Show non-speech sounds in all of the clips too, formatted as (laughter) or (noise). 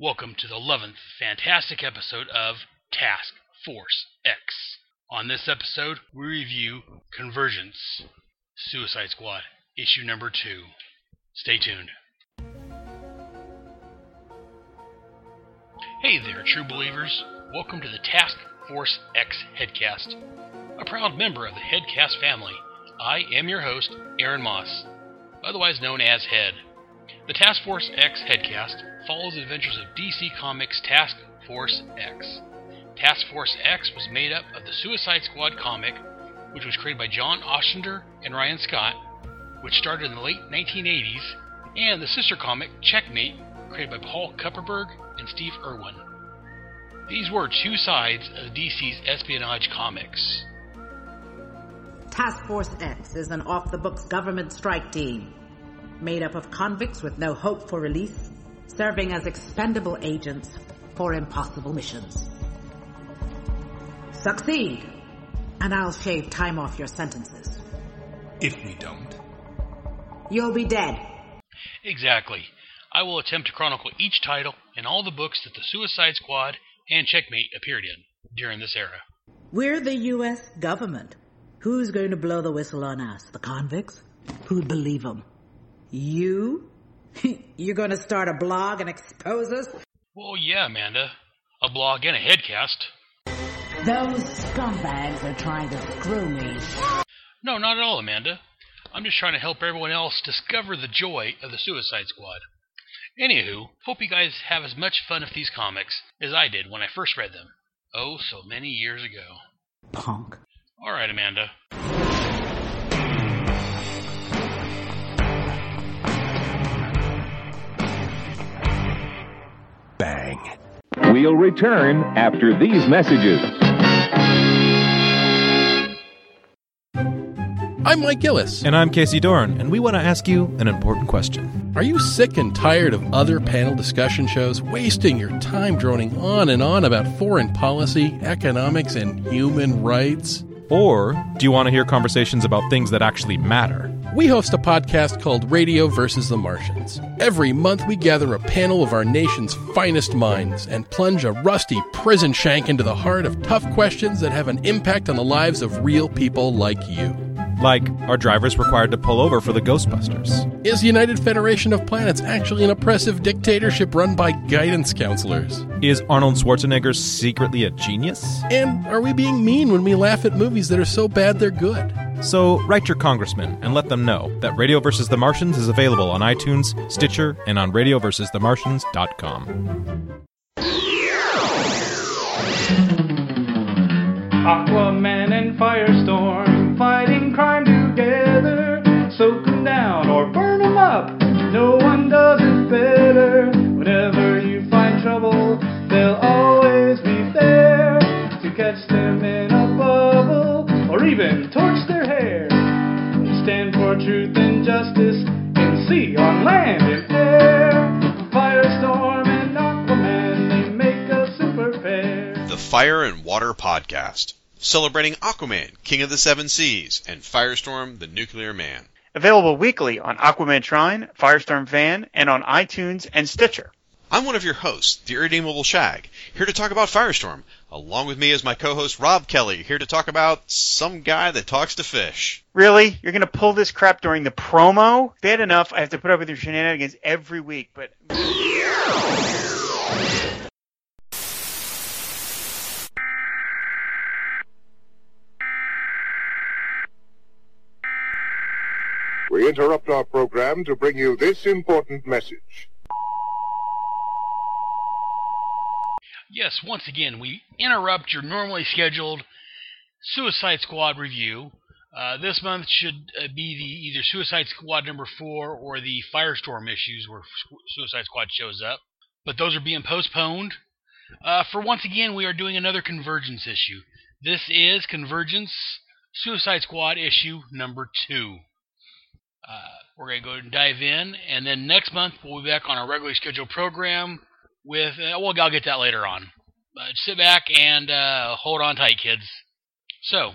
Welcome to the 11th fantastic episode of Task Force X. On this episode, we review Convergence Suicide Squad, issue number 2. Stay tuned. Hey there, true believers. Welcome to the Task Force X Headcast. A proud member of the Headcast family, I am your host, Aaron Moss, otherwise known as Head. The Task Force X Headcast follows the adventures of DC Comics Task Force X. Task Force X was made up of the Suicide Squad comic, which was created by John Ostrander and Ryan Scott, which started in the late 1980s, and the sister comic Checkmate, created by Paul Kupperberg and Steve Erwin. These were two sides of DC's espionage comics. Task Force X is an off the books government strike team made up of convicts with no hope for release, serving as expendable agents for impossible missions. Succeed, and I'll shave time off your sentences. If we don't. You'll be dead. Exactly. I will attempt to chronicle each title and all the books that the Suicide Squad and Checkmate appeared in during this era. We're the U.S. government. Who's going to blow the whistle on us? The convicts? Who'd believe them? You? (laughs) You're going to start a blog and expose us? Well, yeah, Amanda. A blog and a headcast. Those scumbags are trying to screw me. No, not at all, Amanda. I'm just trying to help everyone else discover the joy of the Suicide Squad. Anywho, hope you guys have as much fun with these comics as I did when I first read them. Oh, so many years ago. Punk. All right, Amanda. Bang. We'll return after these messages. I'm Mike Gillis. And I'm Casey Dorn, and we want to ask you an important question. Are you sick and tired of other panel discussion shows wasting your time droning on and on about foreign policy, economics, and human rights? Or do you want to hear conversations about things that actually matter? We host a podcast called Radio versus the Martians. Every month, we gather a panel of our nation's finest minds and plunge a rusty prison shank into the heart of tough questions that have an impact on the lives of real people like you. Like, are drivers required to pull over for the Ghostbusters? Is the United Federation of Planets actually an oppressive dictatorship run by guidance counselors? Is Arnold Schwarzenegger secretly a genius? And are we being mean when we laugh at movies that are so bad they're good? So, write your congressman and let them know that Radio vs. the Martians is available on iTunes, Stitcher, and on RadioVersusTheMartians.com. Aquaman and Firestorm Fire and Water Podcast, celebrating Aquaman, King of the Seven Seas, and Firestorm, the Nuclear Man. Available weekly on Aquaman Shrine, Firestorm Fan, and on iTunes and Stitcher. I'm one of your hosts, the Irredeemable Shag, here to talk about Firestorm. Along with me is my co-host Rob Kelly, here to talk about some guy that talks to fish. Really? You're gonna pull this crap during the promo? Bad enough I have to put up with your shenanigans every week, but We interrupt our program to bring you this important message. Yes, once again, we interrupt your normally scheduled Suicide Squad review. Uh, this month should uh, be the either Suicide Squad number four or the Firestorm issues where Suicide Squad shows up, but those are being postponed. Uh, for once again, we are doing another Convergence issue. This is Convergence Suicide Squad issue number two. Uh, we're going to go and dive in, and then next month we'll be back on our regularly scheduled program with. Uh, well, I'll get that later on. But sit back and uh, hold on tight, kids. So,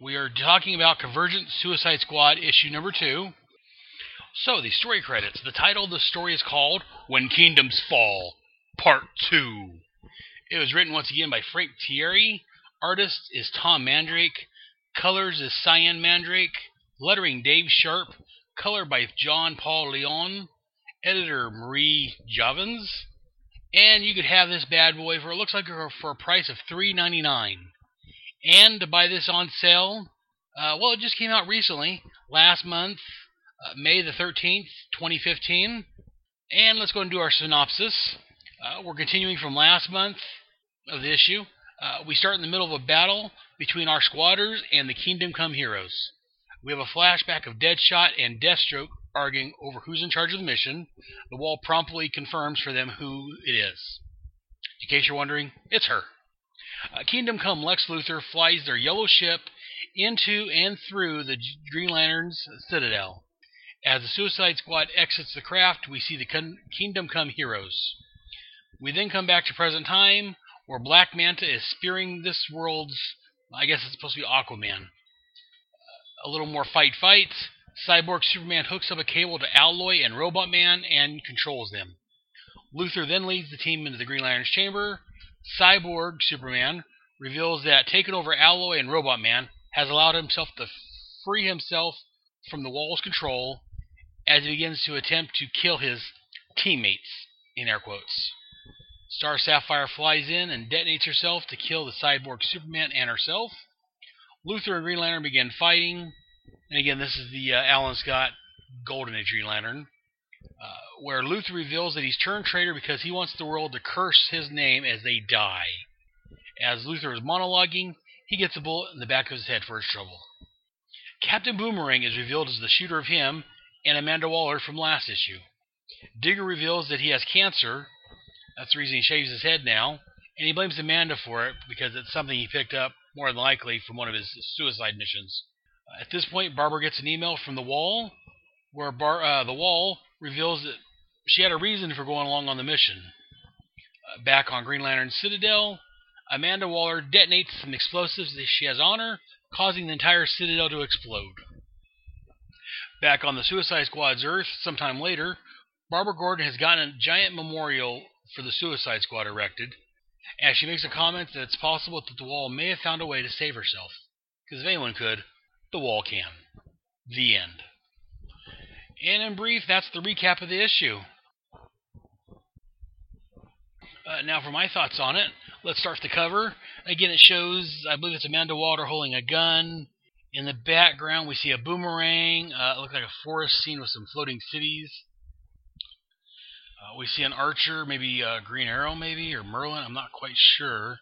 we are talking about Convergent Suicide Squad issue number two. So, the story credits. The title of the story is called When Kingdoms Fall. Part 2. It was written once again by Frank Tieri. Artist is Tom Mandrake. Colors is Sian Mandrake. Lettering Dave Sharpe. Color by John Paul Leon. Editor Marie Javins. And you could have this bad boy for it looks like for a price of $3.99. And to buy this on sale, uh, well, it just came out recently, last month, uh, May the 13th, 2015. And let's go and do our synopsis. Uh, we're continuing from last month of the issue. Uh, we start in the middle of a battle between our squatters and the Kingdom Come heroes. We have a flashback of Deadshot and Deathstroke arguing over who's in charge of the mission. The wall promptly confirms for them who it is. In case you're wondering, it's her. Uh, Kingdom Come Lex Luthor flies their yellow ship into and through the Green Lantern's citadel. As the Suicide Squad exits the craft, we see the Kingdom Come heroes. We then come back to present time, where Black Manta is spearing this world's, I guess it's supposed to be Aquaman. A little more fight fight. Cyborg Superman hooks up a cable to Alloy and Robot Man and controls them. Luthor then leads the team into the Green Lantern's chamber. Cyborg Superman reveals that taking over Alloy and Robot Man has allowed himself to free himself from the wall's control as he begins to attempt to kill his teammates, in air quotes. Star Sapphire flies in and detonates herself to kill the cyborg Superman and herself. Luthor and Green Lantern begin fighting. And again, this is the uh, Alan Scott Golden Age Green Lantern, uh, where Luthor reveals that he's turned traitor because he wants the world to curse his name as they die. As Luthor is monologuing, he gets a bullet in the back of his head for his trouble. Captain Boomerang is revealed as the shooter of him and Amanda Waller from last issue. Digger reveals that he has cancer. That's the reason he shaves his head now. And he blames Amanda for it because it's something he picked up, more than likely, from one of his suicide missions. At this point, Barbara gets an email from the wall where Bar- uh, the wall reveals that she had a reason for going along on the mission. Uh, back on Green Lantern Citadel, Amanda Waller detonates some explosives that she has on her, causing the entire Citadel to explode. Back on the Suicide Squad's Earth, sometime later, Barbara Gordon has gotten a giant memorial for the Suicide Squad erected, as she makes a comment that it's possible that the wall may have found a way to save herself. Because if anyone could, the wall can. The end. And in brief, that's the recap of the issue. Uh, now, for my thoughts on it, let's start the cover. Again, it shows, I believe it's Amanda Waller holding a gun. In the background, we see a boomerang. Uh, it looks like a forest scene with some floating cities. Uh, we see an archer, maybe uh, Green Arrow, maybe, or Merlin. I'm not quite sure.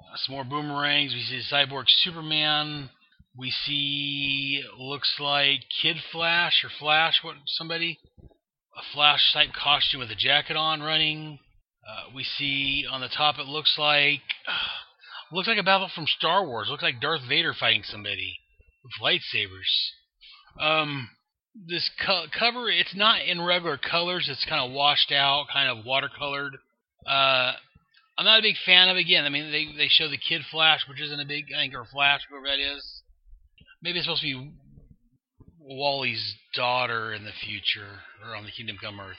Uh, some more boomerangs. We see Cyborg Superman. We see looks like Kid Flash or Flash, what somebody, a Flash type costume with a jacket on, running. Uh, we see on the top it looks like (sighs) looks like a battle from Star Wars. Looks like Darth Vader fighting somebody with lightsabers. Um, this co- cover it's not in regular colors. It's kind of washed out, kind of watercolored. Uh, I'm not a big fan of. It. Again, I mean they they show the Kid Flash, which isn't a big I think or Flash, whoever that is maybe it's supposed to be Wally's daughter in the future, or on the Kingdom Come Earth.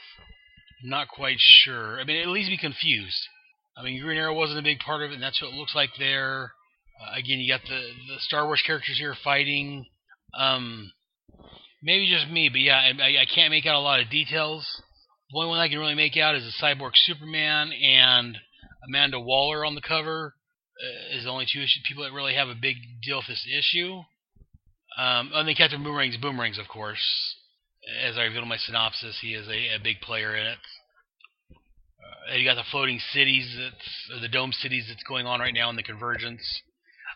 I'm not quite sure. I mean, at least be confused. I mean, Green Arrow wasn't a big part of it, and that's what it looks like there. Uh, again, you got the the Star Wars characters here fighting. Um, maybe just me, but yeah, I, I can't make out a lot of details. The only one I can really make out is the Cyborg Superman and Amanda Waller on the cover. Uh, is the only two people that really have a big deal with this issue. Um, and then Captain Boomerang's Boomerangs, of course. As I revealed in my synopsis, he is a, a big player in it. Uh, you got the floating cities, that's the dome cities that's going on right now in the Convergence.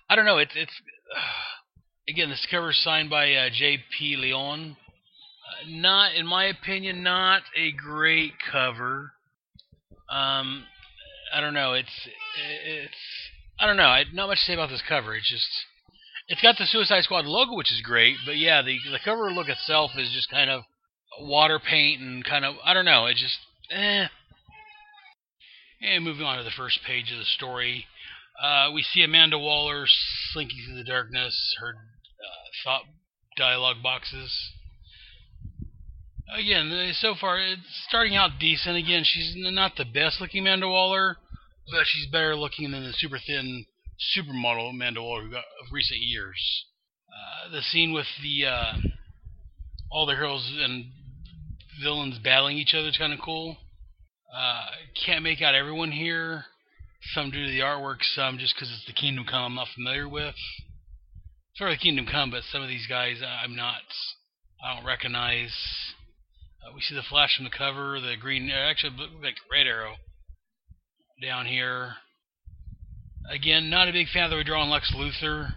I don't know. It's it's (sighs) uh, again this cover is signed by uh, J.P. Leon. Uh, not, in my opinion, not a great cover. Um, I don't know. It's it's I don't know. I not much to say about this cover. It's just it's got the Suicide Squad logo, which is great, but yeah, the the cover look itself is just kind of water paint and kind of I don't know. It just eh. And moving on to the first page of the story, uh, we see Amanda Waller slinking through the darkness. Her thought dialogue boxes. Again, uh, so far it's starting out decent. Again, she's not the best looking Amanda Waller, but she's better looking than the super thin supermodel Amanda Waller who got, of recent years. Uh, the scene with the uh, all the heroes and villains battling each other is kind of cool. Uh, can't make out everyone here. Some due to the artwork, some just because it's the Kingdom Come I'm not familiar with. Sort of the Kingdom Come, but some of these guys uh, I'm not. I don't recognize. Uh, we see the Flash from the cover, the green, uh, actually like Red Arrow down here. Again, not a big fan of the way drawing Lex Luthor.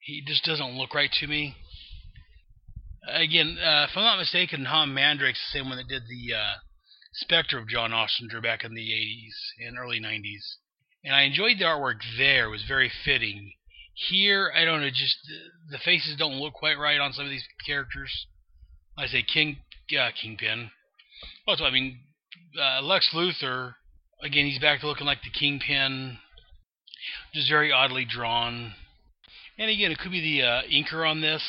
He just doesn't look right to me. Again, uh, if I'm not mistaken, Tom Mandrake's the same one that did the uh, Spectre of John Ostrander back in the 80s and early 90s. And I enjoyed the artwork there. It was very fitting. Here, I don't know, just the faces don't look quite right on some of these characters. I say King, uh, Kingpin. Also, I mean, uh, Lex Luthor, again, he's back to looking like the Kingpin. Just very oddly drawn. And again, it could be the uh, inker on this,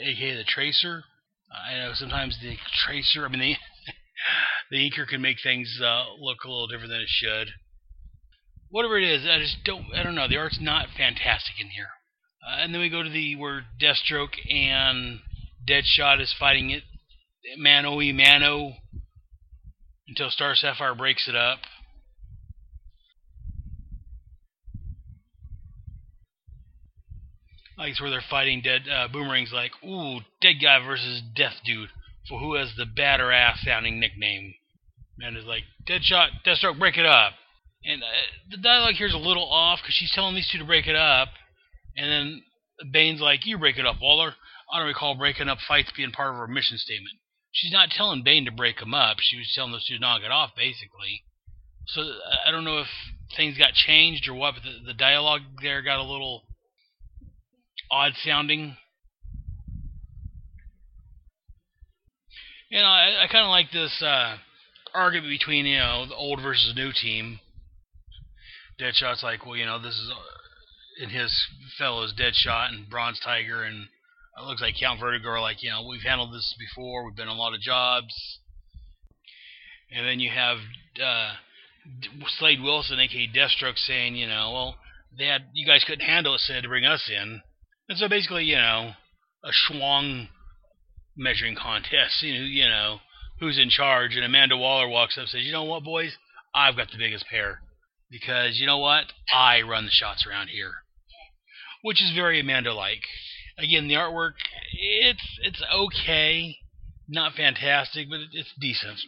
aka the tracer. I know sometimes the tracer, I mean, the, (laughs) the inker can make things uh, look a little different than it should. Whatever it is, I just don't, I don't know. The art's not fantastic in here. Uh, and then we go to the where Deathstroke and Deadshot is fighting it, mano y mano, until Star Sapphire breaks it up. Like it's where they're fighting dead. Uh, Boomerang's like, "Ooh, dead guy versus death dude for who has the badder ass sounding nickname." Man is like, "Deadshot, Deathstroke, break it up." And uh, the dialogue here is a little off because she's telling these two to break it up, and then Bane's like, "You break it up, Waller." I don't recall breaking up fights being part of her mission statement. She's not telling Bane to break them up. She was telling those two to knock it off, basically. So I don't know if things got changed or what, but the, the dialogue there got a little odd sounding. You know, I, I kind of like this uh, argument between you know the old versus new team. Deadshot's like, well, you know, this is uh, in his fellows Deadshot and Bronze Tiger and it looks like Count Vertigo are like, you know, we've handled this before. We've been on a lot of jobs. And then you have uh, Slade Wilson, aka Deathstroke, saying, you know, well, they had you guys couldn't handle it, so they had to bring us in. And so basically, you know, a schwang measuring contest. You know, you know who's in charge. And Amanda Waller walks up and says, you know what, boys, I've got the biggest pair because you know what, I run the shots around here, which is very Amanda-like. Again, the artwork it's it's okay, not fantastic, but it's decent.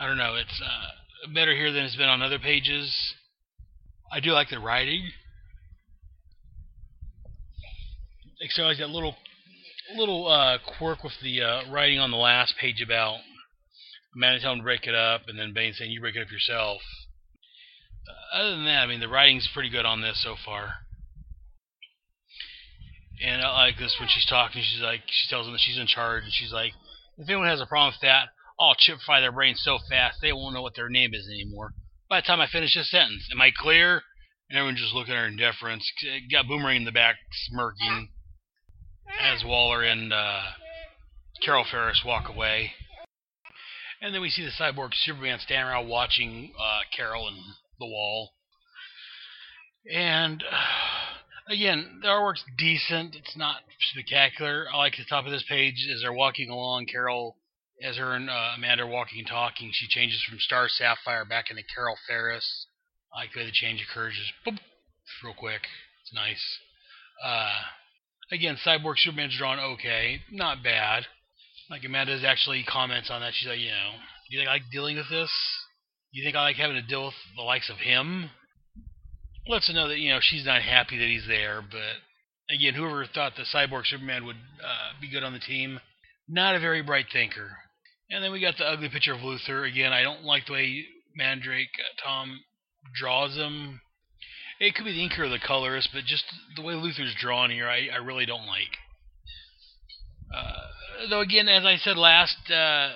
I don't know, it's uh, better here than it's been on other pages. I do like the writing. Except I like that little little uh, quirk with the uh, writing on the last page about Amanda telling him to break it up, and then Bane saying you break it up yourself. Other than that, I mean the writing's pretty good on this so far. And I like this when she's talking. She's like, she tells them that she's in charge, and she's like, if anyone has a problem with that, I'll chip fry their brains so fast they won't know what their name is anymore. By the time I finish this sentence, am I clear? And everyone's just looking at her in deference. Got Boomerang in the back smirking as Waller and uh, Carol Ferris walk away. And then we see the cyborg Superman standing around watching uh, Carol and the wall. And. Uh, again, the artwork's decent. It's not spectacular. I like the top of this page as they're walking along. Carol, as her and uh, Amanda are walking and talking, she changes from Star Sapphire back into Carol Ferris. I like the way the change occurs, just boop, real quick. It's nice. Uh, again, Cyborg Superman's drawn okay, not bad. Like Amanda's actually comments on that. She's like, you know, do you like dealing with this? You think I like having to deal with the likes of him? lets know that you know she's not happy that he's there. But again, whoever thought that Cyborg Superman would uh, be good on the team, not a very bright thinker. And then we got the ugly picture of Luthor. Again, I don't like the way Mandrake uh, Tom draws him. It could be the inker or the colorist, but just the way Luthor's drawn here, I, I really don't like. Uh, though again, as I said last uh,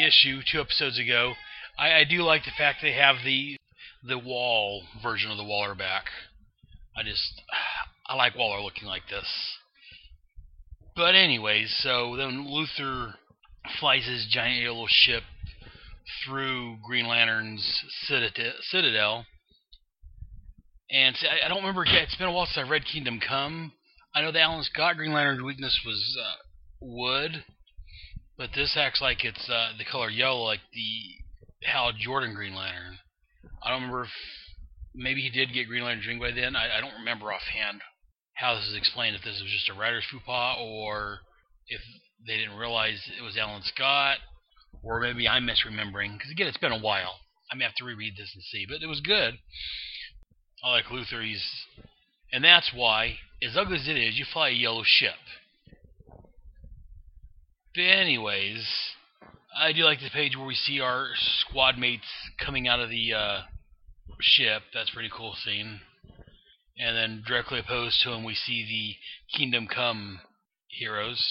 issue, two episodes ago, I, I do like the fact they have the the wall version of the Waller back. I just I like Waller looking like this. But anyways, so then Luthor flies his giant yellow ship through Green Lantern's citadel. And I don't remember. It's been a while since I read Kingdom Come. I know that Alan Scott Green Lantern's weakness was uh, wood, but this acts like it's uh, the color yellow, like the Hal Jordan Green Lantern. I don't remember if maybe he did get Green Lantern ring by then. I, I don't remember offhand how this is explained. If this was just a writer's faux or if they didn't realize it was Alan Scott, or maybe I'm misremembering. Because again, it's been a while. I may have to reread this and see, but it was good. I like Luthor. He's, and that's why, as ugly as it is, you fly a yellow ship. But anyways, I do like the page where we see our squad mates coming out of the uh, ship. That's a pretty cool scene. And then directly opposed to him, we see the Kingdom Come heroes.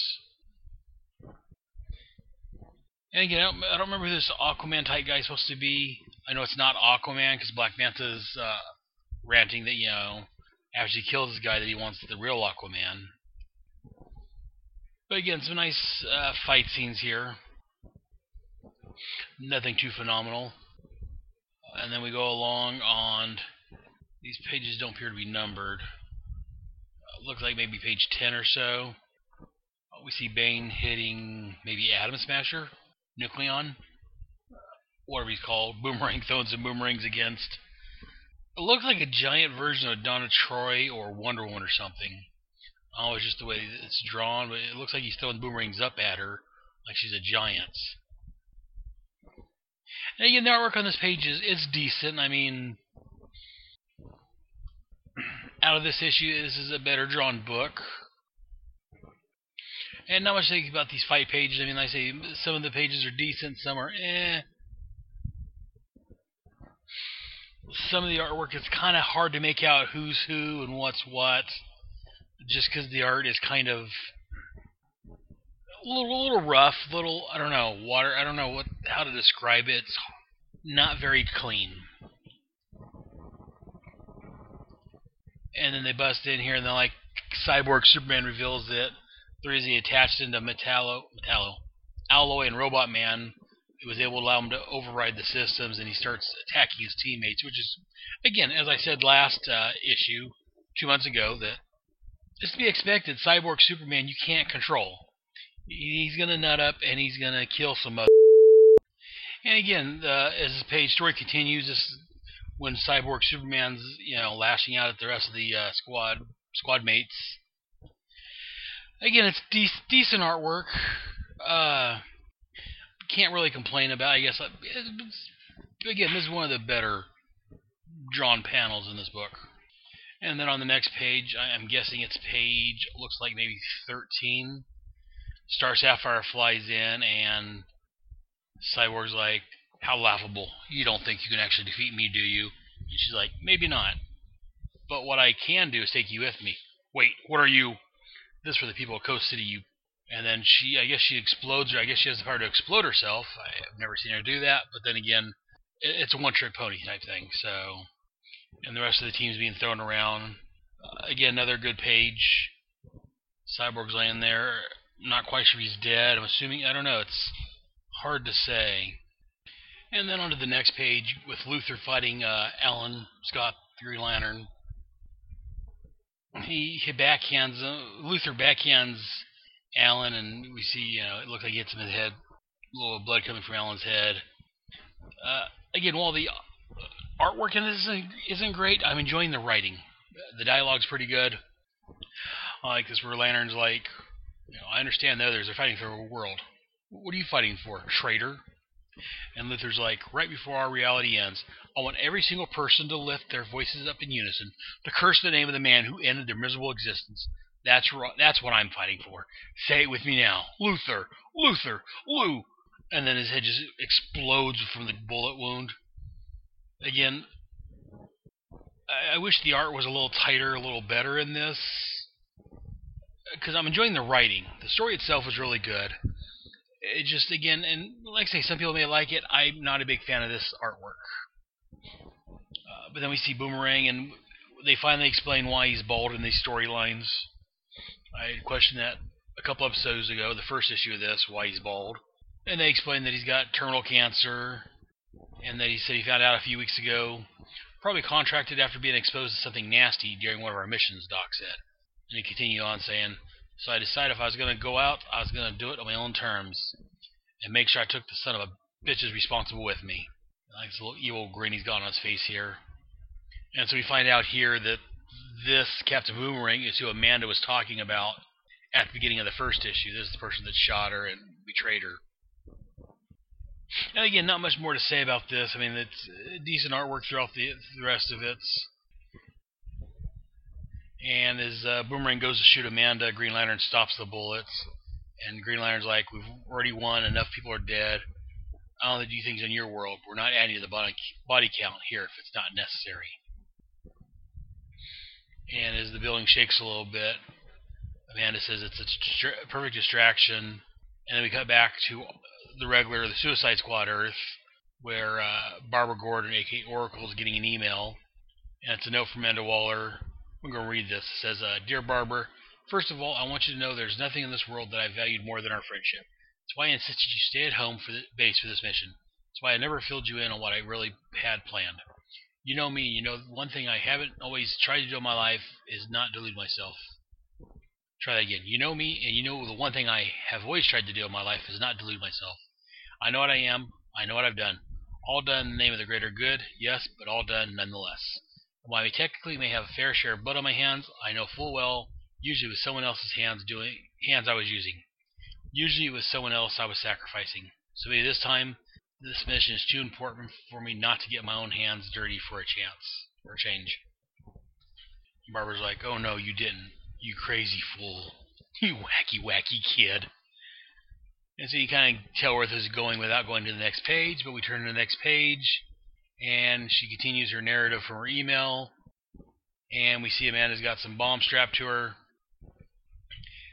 And again, I don't, I don't remember who this Aquaman type guy is supposed to be. I know it's not Aquaman because Black Manta's uh, ranting that, you know, after he kills this guy, that he wants the real Aquaman. But again, some nice uh, fight scenes here. Nothing too phenomenal. And then we go along on. These pages don't appear to be numbered. Uh, looks like maybe page 10 or so. Uh, we see Bane hitting maybe Atom Smasher, Nuklon, whatever he's called. (laughs) Boomerang throwing some boomerangs against. It looks like a giant version of Donna Troy or Wonder Woman or something. Oh, it's just the way it's drawn, but it looks like he's throwing boomerangs up at her like she's a giant. Again, the artwork on this page is, is decent. I mean, out of this issue, this is a better drawn book. And not much to think about these fight pages. I mean, like I say, some of the pages are decent, some are eh. Some of the artwork is kind of hard to make out who's who and what's what just because the art is kind of little, little rough, little I don't know water. I don't know what how to describe it. It's not very clean. And then they bust in here, and then like Cyborg Superman reveals that they're easily attached into Metallo, Metallo, Alloy, and Robot Man. It was able to allow him to override the systems, and he starts attacking his teammates, which is, again, as I said last uh, issue, two months ago, that it's to be expected. Cyborg Superman, you can't control. He's gonna nut up and he's gonna kill some other. And again, uh, as the page story continues, this is when Cyborg Superman's you know lashing out at the rest of the uh, squad squad mates. Again, it's de- decent artwork. Uh, can't really complain about. I guess. Again, this is one of the better drawn panels in this book. And then on the next page, I'm guessing it's page looks like maybe 13. Star Sapphire flies in and Cyborg's like, "How laughable! You don't think you can actually defeat me, do you?" And she's like, "Maybe not, but what I can do is take you with me." Wait, what are you? This for the people of Coast City, you. And then she, I guess she explodes, or I guess she has the power to explode herself. I've never seen her do that, but then again, it's a one-trick pony type thing. So and the rest of the team's being thrown around. Uh, again, another good page. Cyborg's laying there. Not quite sure he's dead. I'm assuming. I don't know. It's hard to say. And then onto the next page with Luthor fighting uh, Alan Scott, Green Lantern. He, he backhands uh, Luthor backhands Alan, and we see you know it looks like he hits him in the head. A little blood coming from Alan's head. Uh, again, while the artwork in this isn't, isn't great. I'm enjoying the writing. The dialogue's pretty good. I like this where Lantern's like, I understand the others are fighting for a world. What are you fighting for, traitor? And Luthor's like, right before our reality ends, I want every single person to lift their voices up in unison to curse the name of the man who ended their miserable existence. That's that's what I'm fighting for. Say it with me now, Luthor, Luthor, Lou. And then his head just explodes from the bullet wound again, I, I wish the art was a little tighter, a little better in this, because I'm enjoying the writing. The story itself is really good. It just again, and like I say, some people may like it. I'm not a big fan of this artwork. Uh, but then we see Boomerang, and they finally explain why he's bald in these storylines. I questioned that a couple episodes ago, the first issue of this, why he's bald. And they explain that he's got terminal cancer, and that he said he found out a few weeks ago, probably contracted after being exposed to something nasty during one of our missions, Doc said. And he continued on saying, So I decided if I was going to go out, I was going to do it on my own terms, and make sure I took the son of a bitches responsible with me. Like this little evil grin he's got on his face here. And so we find out here that this Captain Boomerang is who Amanda was talking about at the beginning of the first issue. This is the person that shot her and betrayed her. And again, not much more to say about this. I mean, it's decent artwork throughout the, the rest of it. And as uh, Boomerang goes to shoot Amanda, Green Lantern stops the bullets. And Green Lantern's like, We've already won, enough people are dead. I don't do things in your world. We're not adding to the body, body count here if it's not necessary. And as the building shakes a little bit, Amanda says it's a distra- perfect distraction. And then we cut back to the regular, the Suicide Squad Earth, where uh, Barbara Gordon, aka Oracle, is getting an email. And it's a note from Amanda Waller. I'm going to read this. It says, uh, Dear Barber, first of all, I want you to know there's nothing in this world that I valued more than our friendship. That's why I insisted you stay at home for the base for this mission. That's why I never filled you in on what I really had planned. You know me, you know one thing I haven't always tried to do in my life is not delude myself. Try that again. You know me, and you know the one thing I have always tried to do in my life is not delude myself. I know what I am. I know what I've done. All done in the name of the greater good, yes, but all done nonetheless. While I technically may have a fair share of blood on my hands, I know full well, usually with someone else's hands doing hands I was using. Usually it was someone else I was sacrificing. So maybe this time, this mission is too important for me not to get my own hands dirty for a chance, for a change. Barbara's like, oh no, you didn't. You crazy fool. (laughs) You wacky, wacky kid. And so you kind of tell where this is going without going to the next page, but we turn to the next page, and she continues her narrative from her email, and we see Amanda's got some bomb strapped to her.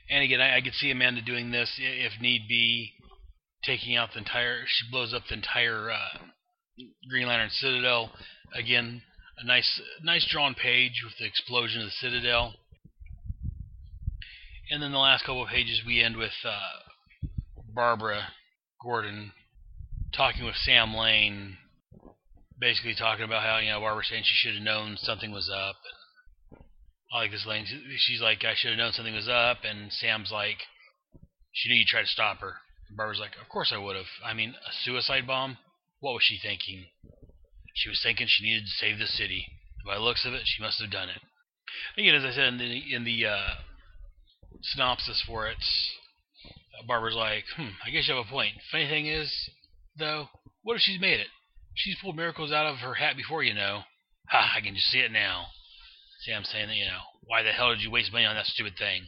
And again, I, I could see Amanda doing this if need be, taking out the entire. She blows up the entire uh, Green Lantern Citadel. Again, a nice, nice drawn page with the explosion of the Citadel. And then the last couple of pages, we end with uh, Barbara Gordon talking with Sam Lane, basically talking about how you know Barbara saying she should have known something was up. I like this Lane. She's like, I should have known something was up, and Sam's like, she knew you tried to stop her. And Barbara's like, of course I would have. I mean, a suicide bomb. What was she thinking? She was thinking she needed to save the city. By the looks of it, she must have done it. Again, as I said in the, in the uh, synopsis for it, Barbara's like, hmm, I guess you have a point. Funny thing is, though, what if she's made it? She's pulled miracles out of her hat before, you know. Ha, I can just see it now. Sam saying that, you know, why the hell did you waste money on that stupid thing?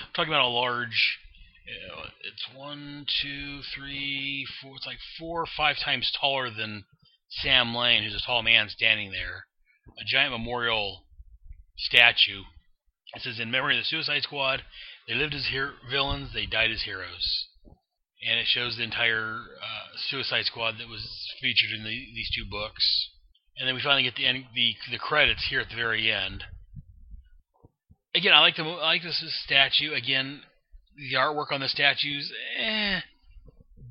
I'm talking about a large, you know, it's one, two, three, four, it's like four or five times taller than Sam Lane, who's a tall man standing there. A giant memorial statue. It says, in memory of the Suicide Squad, they lived as her- villains, they died as heroes. And it shows the entire uh, Suicide Squad that was featured in the, these two books and then we finally get the end, the the credits here at the very end. Again, I like the I like this statue. Again, the artwork on the statues, eh,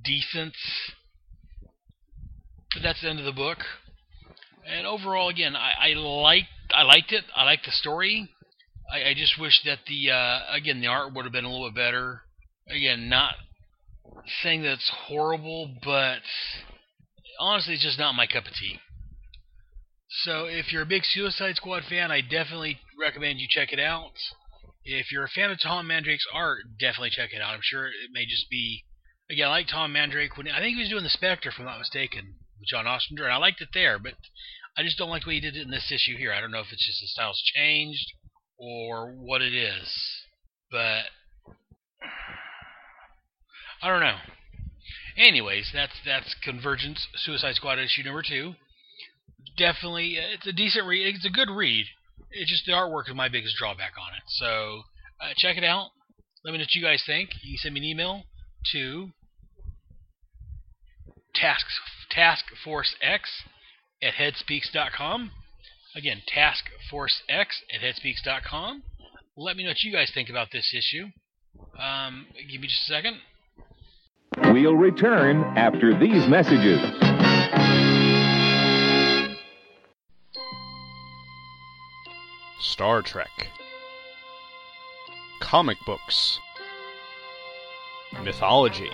decent, but that's the end of the book. And overall, again, I, I like I liked it. I liked the story. I, I just wish that the uh, again the art would have been a little bit better. Again, not saying that it's horrible, but honestly, it's just not my cup of tea. So if you're a big Suicide Squad fan, I definitely recommend you check it out. If you're a fan of Tom Mandrake's art, definitely check it out. I'm sure it may just be again, I like Tom Mandrake when I think he was doing the Spectre, if I'm not mistaken, with John Ostrander, and I liked it there, but I just don't like the way he did it in this issue here. I don't know if it's just the style's changed or what it is, but I don't know. Anyways, that's that's Convergence Suicide Squad issue number two definitely it's a decent read. It's a good read. It's just the artwork is my biggest drawback on it. So uh, check it out. Let me know what you guys think. You can send me an email to task taskforcex at headspeaks.com. Again, taskforcex at headspeaks.com. Let me know what you guys think about this issue. Um, give me just a second. We'll return after these messages. Star Trek, comic books, mythology,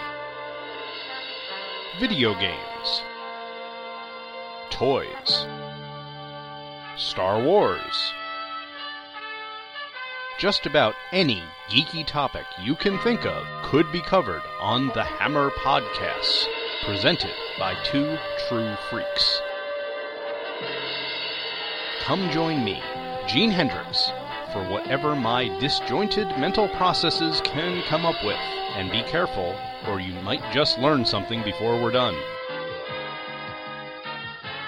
video games, toys, Star Wars. Just about any geeky topic you can think of could be covered on the Hammer Podcasts, presented by two true freaks. Come join me, Gene Hendricks, for whatever my disjointed mental processes can come up with. And be careful, or you might just learn something before we're done.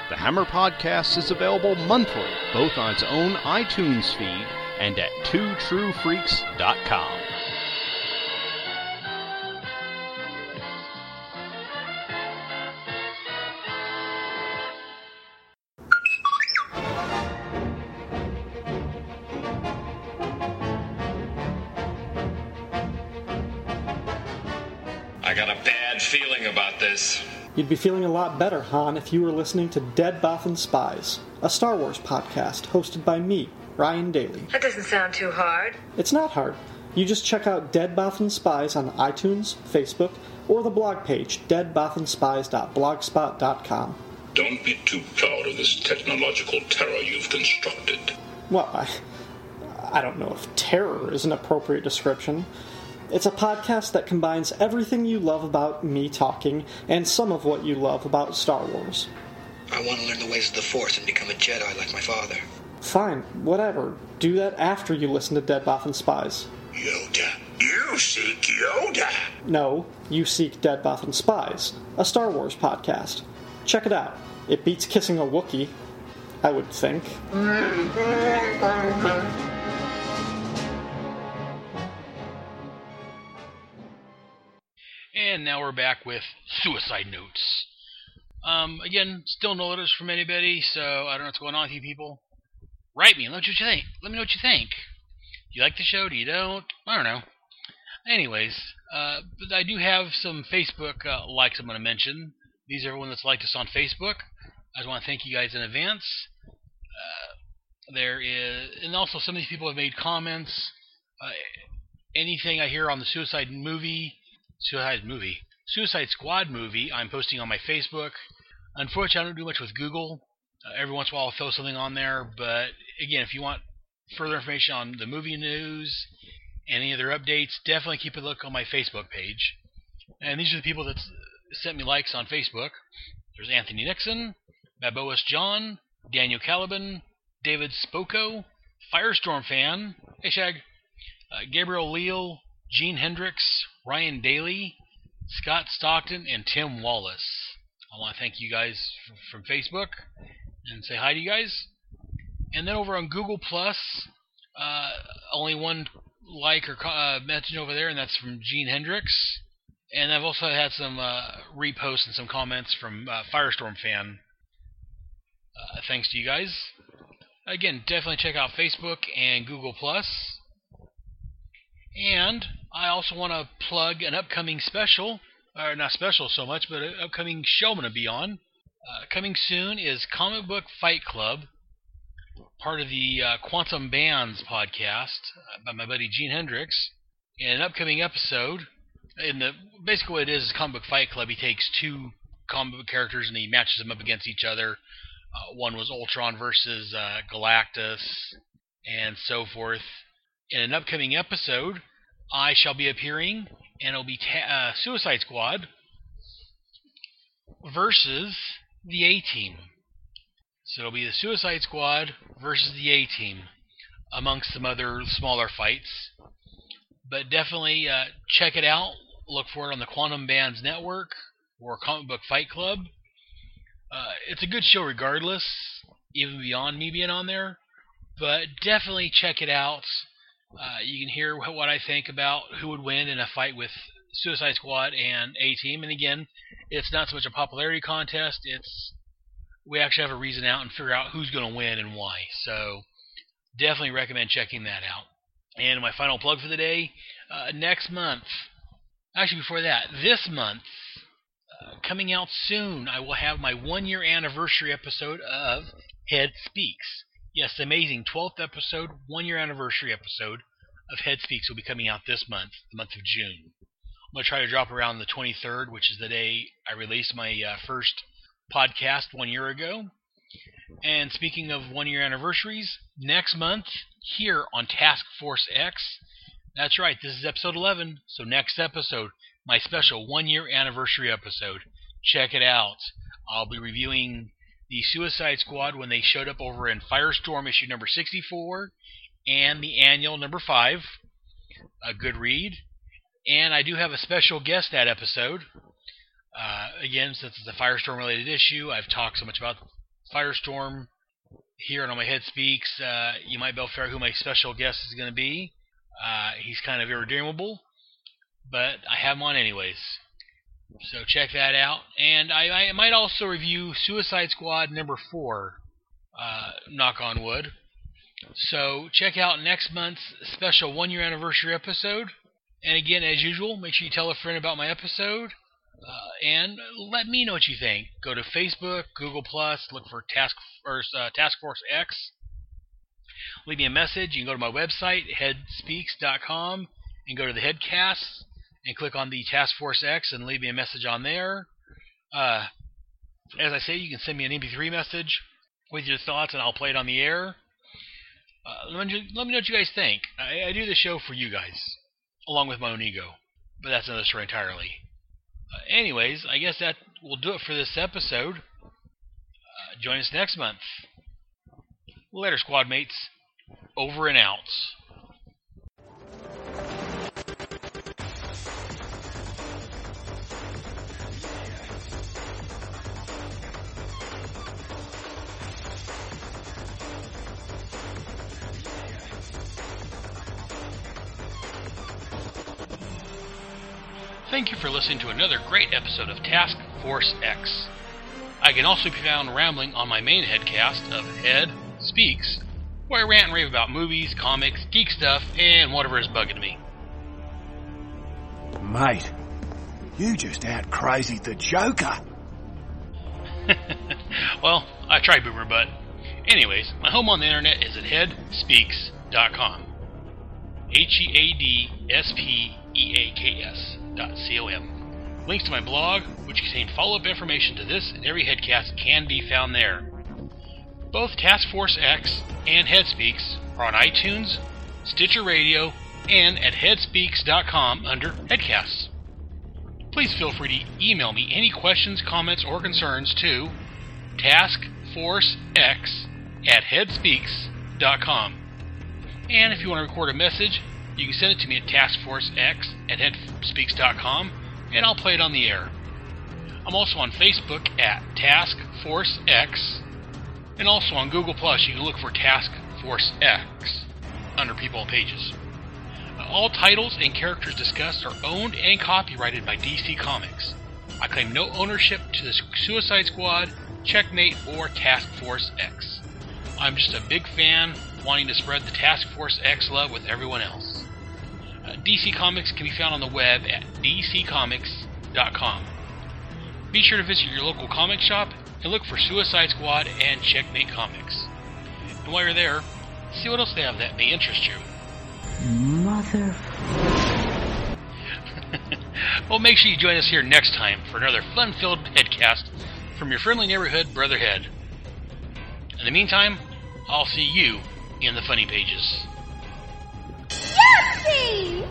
The Hammer Podcast is available monthly, both on its own iTunes feed and at twotruefreaks.com. I got a bad feeling about this. You'd be feeling a lot better, Han, if you were listening to Dead Bothan Spies, a Star Wars podcast hosted by me, Ryan Daly. That doesn't sound too hard. It's not hard. You just check out Dead Bothan Spies on iTunes, Facebook, or the blog page, deadbothanspies.blogspot.com. Don't be too proud of this technological terror you've constructed. Well, I, I don't know if terror is an appropriate description. It's a podcast that combines everything you love about me talking and some of what you love about Star Wars. I want to learn the ways of the Force and become a Jedi like my father. Fine, whatever. Do that after you listen to Dead Bothan Spies. Yoda. You seek Yoda. No, you seek Dead Bothan Spies, a Star Wars podcast. Check it out. It beats kissing a Wookiee, I would think. And now we're back with suicide notes. Um, again, still no letters from anybody, so I don't know what's going on with you people. Write me let me know what you think. Let me know what you think. Do you like the show? Do you don't? I don't know. Anyways, uh, but I do have some Facebook uh, likes I'm going to mention. These are everyone that's liked us on Facebook. I just want to thank you guys in advance. Uh, there is, and also some of these people have made comments. Uh, anything I hear on the Suicide movie, Suicide movie, Suicide Squad movie, I'm posting on my Facebook. Unfortunately, I don't do much with Google. Uh, every once in a while, I'll throw something on there. But again, if you want further information on the movie news, any other updates, definitely keep a look on my Facebook page. And these are the people that sent me likes on Facebook. There's Anthony Nixon, Baboas John, Daniel Caliban, David Spoko, Firestorm Fan, hey Shag, uh, Gabriel Leal, Gene Hendricks, Ryan Daly, Scott Stockton, and Tim Wallace. I want to thank you guys from Facebook and say hi to you guys. And then over on Google Plus, uh, only one like or uh, message over there, and that's from Gene Hendricks. And I've also had some uh, reposts and some comments from uh, Firestorm fan. Uh, thanks to you guys. Again, definitely check out Facebook and Google Plus. And I also want to plug an upcoming special, or not special so much, but an upcoming show I'm going to be on. Uh, coming soon is Comic Book Fight Club, part of the uh, Quantum Bands podcast uh, by my buddy Gene Hendricks. In an upcoming episode, in the basically what it is is Comic Book Fight Club. He takes two comic book characters and he matches them up against each other. Uh, one was Ultron versus uh, Galactus, and so forth. In an upcoming episode, I shall be appearing, and it'll be ta- uh, Suicide Squad versus the A Team. So it'll be the Suicide Squad versus the A Team, amongst some other smaller fights. But definitely uh, check it out. Look for it on the Quantum Bands Network or Comic Book Fight Club. Uh, it's a good show regardless, even beyond me being on there. But definitely check it out. Uh, you can hear what I think about who would win in a fight with Suicide Squad and A Team. And again, it's not so much a popularity contest. It's we actually have a reason out and figure out who's going to win and why. So definitely recommend checking that out. And my final plug for the day: uh, next month, Actually, before that, this month, uh, coming out soon, I will have my one year anniversary episode of Head Speaks. Yes, amazing. 12th episode, one year anniversary episode of Head Speaks will be coming out this month, the month of June. I'm going to try to drop around the 23rd, which is the day I released my uh, first podcast one year ago. And speaking of one year anniversaries, next month here on Task Force X, that's right, this is episode 11. So, next episode, my special one year anniversary episode. Check it out. I'll be reviewing the Suicide Squad when they showed up over in Firestorm issue number 64 and the annual number 5. A good read. And I do have a special guest that episode. Uh, again, since it's a Firestorm related issue, I've talked so much about Firestorm here and on my Head Speaks. Uh, you might be able to figure out who my special guest is going to be. Uh, he's kind of irredeemable, but I have him on anyways. So check that out. And I, I might also review Suicide Squad number four, uh, knock on wood. So check out next month's special one year anniversary episode. And again, as usual, make sure you tell a friend about my episode. Uh, and let me know what you think. Go to Facebook, Google Plus, look for Task Force, uh, Task Force X. Leave me a message. You can go to my website, headspeaks.com, and go to the Headcasts and click on the Task Force X and leave me a message on there. Uh, as I say, you can send me an MP3 message with your thoughts, and I'll play it on the air. Uh, let, me, let me know what you guys think. I, I do the show for you guys, along with my own ego, but that's another story entirely. Uh, anyways, I guess that will do it for this episode. Uh, join us next month. Later, squad mates. Over and out. Thank you for listening to another great episode of Task Force X. I can also be found rambling on my main headcast of Head Speaks, where I rant and rave about movies, comics, geek stuff, and whatever is bugging me. Mate, you just out crazied the Joker. (laughs) well, I tried Boomer Butt. Anyways, my home on the internet is at headspeaks.com. H E A D S P E A K S dot C O M. Links to my blog, which contain follow up information to this and every headcast, can be found there. Both Task Force X and Headspeaks are on iTunes, Stitcher Radio, and at headspeaks.com under Headcasts. Please feel free to email me any questions, comments, or concerns to taskforcex at headspeaks.com. And if you want to record a message, you can send it to me at taskforcex at headspeaks.com and I'll play it on the air. I'm also on Facebook at Task Force X and also on Google Plus, you can look for Task Force X under People and Pages. All titles and characters discussed are owned and copyrighted by DC Comics. I claim no ownership to the Suicide Squad, Checkmate, or Task Force X. I'm just a big fan wanting to spread the Task Force X love with everyone else. DC Comics can be found on the web at dccomics.com. Be sure to visit your local comic shop and look for Suicide Squad and Checkmate Comics. And while you're there, see what else they have that may interest you. Mother. (laughs) well, make sure you join us here next time for another fun filled headcast from your friendly neighborhood Brotherhead. In the meantime, I'll see you in the funny pages. Yahtzee!